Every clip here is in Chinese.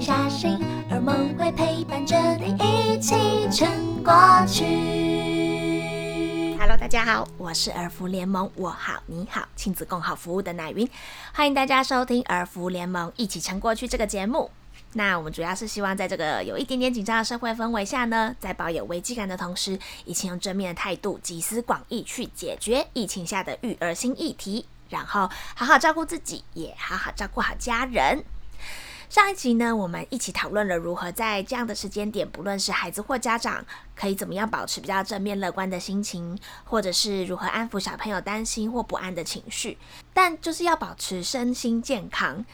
下心，而梦会陪伴着你一起撑过去。Hello，大家好，我是儿福联盟，我好你好，亲子共好服务的奶云，欢迎大家收听儿福联盟一起撑过去这个节目。那我们主要是希望在这个有一点点紧张的社会氛围下呢，在保有危机感的同时，一起用正面的态度，集思广益去解决疫情下的育儿新议题，然后好好照顾自己，也好好照顾好家人。上一集呢，我们一起讨论了如何在这样的时间点，不论是孩子或家长，可以怎么样保持比较正面乐观的心情，或者是如何安抚小朋友担心或不安的情绪，但就是要保持身心健康。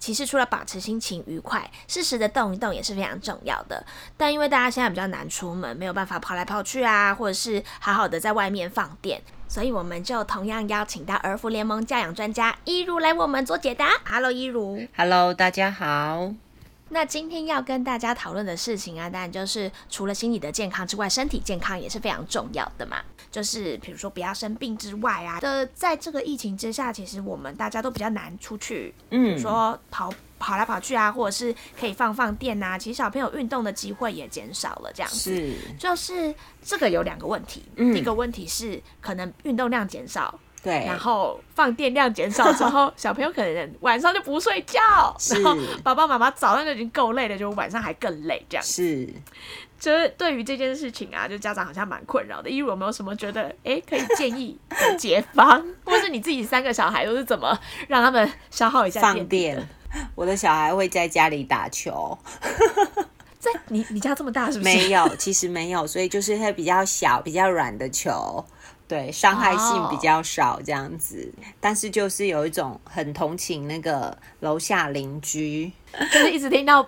其实除了保持心情愉快，适时的动一动也是非常重要的。但因为大家现在比较难出门，没有办法跑来跑去啊，或者是好好的在外面放电，所以我们就同样邀请到儿福联盟教养专家一如来我们做解答。Hello，一如。Hello，大家好。那今天要跟大家讨论的事情啊，当然就是除了心理的健康之外，身体健康也是非常重要的嘛。就是比如说不要生病之外啊，的在这个疫情之下，其实我们大家都比较难出去，嗯，比如说跑跑来跑去啊，或者是可以放放电啊，其实小朋友运动的机会也减少了，这样子。是，就是这个有两个问题，第一个问题是可能运动量减少。对，然后放电量减少之后，小朋友可能晚上就不睡觉，然后爸爸妈妈早上就已经够累了，就晚上还更累，这样是。就是对于这件事情啊，就家长好像蛮困扰的。因为有没有什么觉得哎可以建议的解方，或是你自己三个小孩都是怎么让他们消耗一下放电？我的小孩会在家里打球，在你你家这么大是不是？没有，其实没有，所以就是会比较小、比较软的球。对，伤害性比较少这样子，但是就是有一种很同情那个楼下邻居，就是一直听到。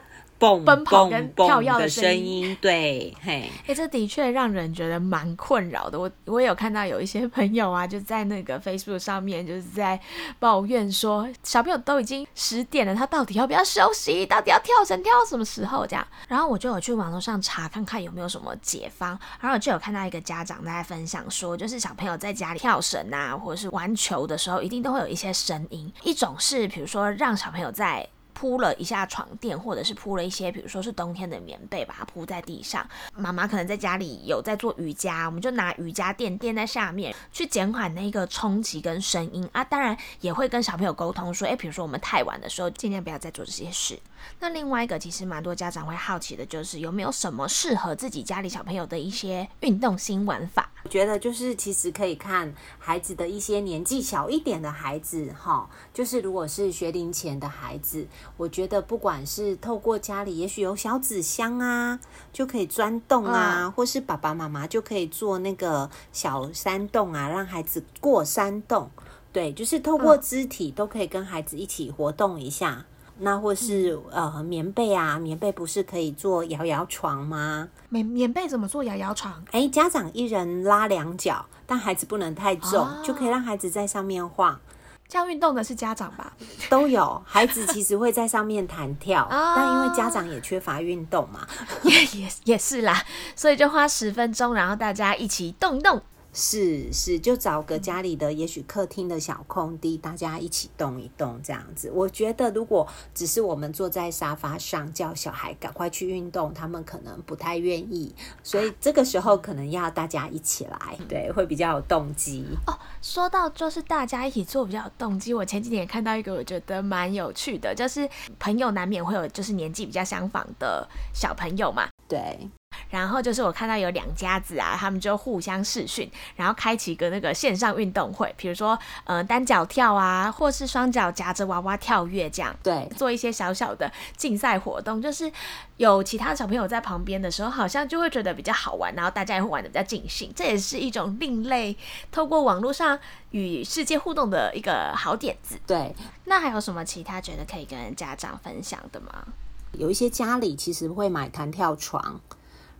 奔跑跟跳跃的声音，对，嘿，哎，这的确让人觉得蛮困扰的。我我有看到有一些朋友啊，就在那个 Facebook 上面，就是在抱怨说，小朋友都已经十点了，他到底要不要休息？到底要跳绳跳到什么时候？这样，然后我就有去网络上查看看有没有什么解方，然后就有看到一个家长在分享说，就是小朋友在家里跳绳啊，或者是玩球的时候，一定都会有一些声音。一种是比如说让小朋友在铺了一下床垫，或者是铺了一些，比如说是冬天的棉被，把它铺在地上。妈妈可能在家里有在做瑜伽，我们就拿瑜伽垫垫在下面，去减缓那个冲击跟声音啊。当然也会跟小朋友沟通说，诶，比如说我们太晚的时候，尽量不要再做这些事。那另外一个，其实蛮多家长会好奇的，就是有没有什么适合自己家里小朋友的一些运动新玩法？我觉得就是其实可以看孩子的一些年纪小一点的孩子，哈，就是如果是学龄前的孩子。我觉得不管是透过家里，也许有小纸箱啊，就可以钻洞啊，或是爸爸妈妈就可以做那个小山洞啊，让孩子过山洞。对，就是透过肢体都可以跟孩子一起活动一下。那或是呃棉被啊，棉被不是可以做摇摇床吗？棉棉被怎么做摇摇床？哎，家长一人拉两脚，但孩子不能太重，就可以让孩子在上面晃。这样运动的是家长吧？都有孩子其实会在上面弹跳，但因为家长也缺乏运动嘛，也也也是啦，所以就花十分钟，然后大家一起动一动。是是，就找个家里的，也许客厅的小空地，大家一起动一动这样子。我觉得如果只是我们坐在沙发上叫小孩赶快去运动，他们可能不太愿意，所以这个时候可能要大家一起来，对，会比较有动机。哦，说到就是大家一起做比较有动机，我前几天也看到一个，我觉得蛮有趣的，就是朋友难免会有就是年纪比较相仿的小朋友嘛，对。然后就是我看到有两家子啊，他们就互相试训，然后开启一个那个线上运动会，比如说呃单脚跳啊，或是双脚夹着娃娃跳跃这样，对，做一些小小的竞赛活动，就是有其他小朋友在旁边的时候，好像就会觉得比较好玩，然后大家也会玩的比较尽兴，这也是一种另类，透过网络上与世界互动的一个好点子。对，那还有什么其他觉得可以跟家长分享的吗？有一些家里其实会买弹跳床。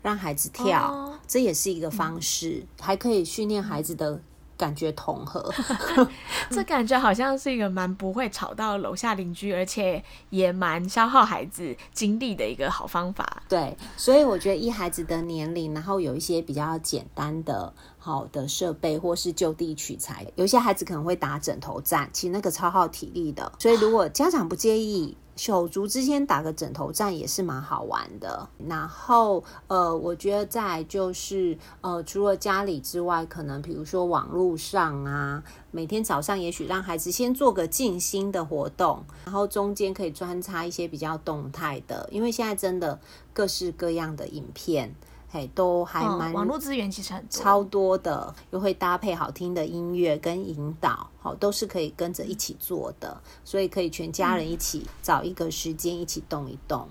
让孩子跳，这也是一个方式，还可以训练孩子的感觉统合。这感觉好像是一个蛮不会吵到楼下邻居，而且也蛮消耗孩子精力的一个好方法。对，所以我觉得依孩子的年龄，然后有一些比较简单的好的设备，或是就地取材。有些孩子可能会打枕头战，其实那个超耗体力的。所以如果家长不介意。手足之间打个枕头战也是蛮好玩的。然后，呃，我觉得再就是，呃，除了家里之外，可能比如说网络上啊，每天早上也许让孩子先做个静心的活动，然后中间可以穿插一些比较动态的，因为现在真的各式各样的影片。嘿，都还蛮网络资源其实很超多的，又会搭配好听的音乐跟引导，好都是可以跟着一起做的，所以可以全家人一起找一个时间一起动一动。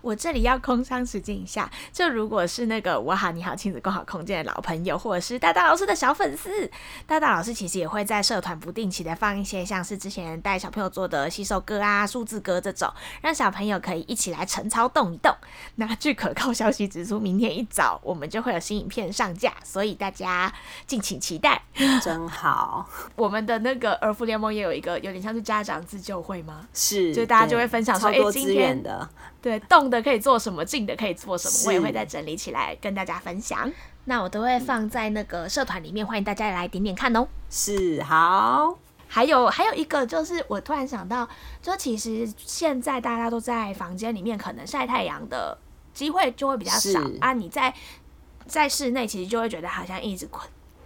我这里要空商时间一下。就如果是那个我好你好亲子共好空间的老朋友，或者是大大老师的小粉丝，大大老师其实也会在社团不定期的放一些像是之前带小朋友做的洗手歌啊、数字歌这种，让小朋友可以一起来晨操动一动。那据可靠消息指出，明天一早我们就会有新影片上架，所以大家敬请期待。真好，我们的那个儿福联盟也有一个有点像是家长自救会吗？是，就大家就会分享说，哎，今天的。对，动的可以做什么，静的可以做什么，我也会再整理起来跟大家分享。那我都会放在那个社团里面，欢迎大家来点点看哦。是，好。还有还有一个就是，我突然想到，就其实现在大家都在房间里面，可能晒太阳的机会就会比较少啊。你在在室内，其实就会觉得好像一直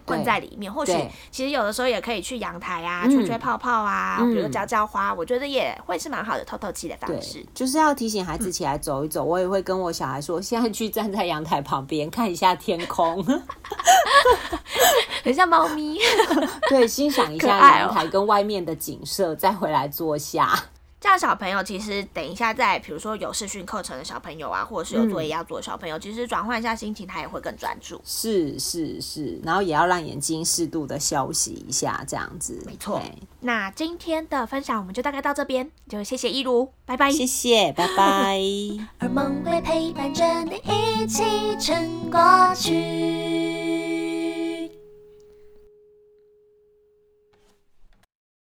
困。在里面，或许其实有的时候也可以去阳台啊，吹吹泡泡啊，比如浇浇花，我觉得也会是蛮好的透透气的方式。就是要提醒孩子起来走一走，我也会跟我小孩说，现在去站在阳台旁边看一下天空，很像猫咪。对，欣赏一下阳台跟外面的景色，再回来坐下。这样小朋友其实等一下在，比如说有视讯课程的小朋友啊，或者是有作业要做的小朋友，其实转换一下心情，他也会更专注。是是是，然后也要让眼睛适度的休息一下，这样子。没错。那今天的分享我们就大概到这边，就谢谢一如，拜拜。谢谢，拜拜。而梦会陪伴着你一起撑过去。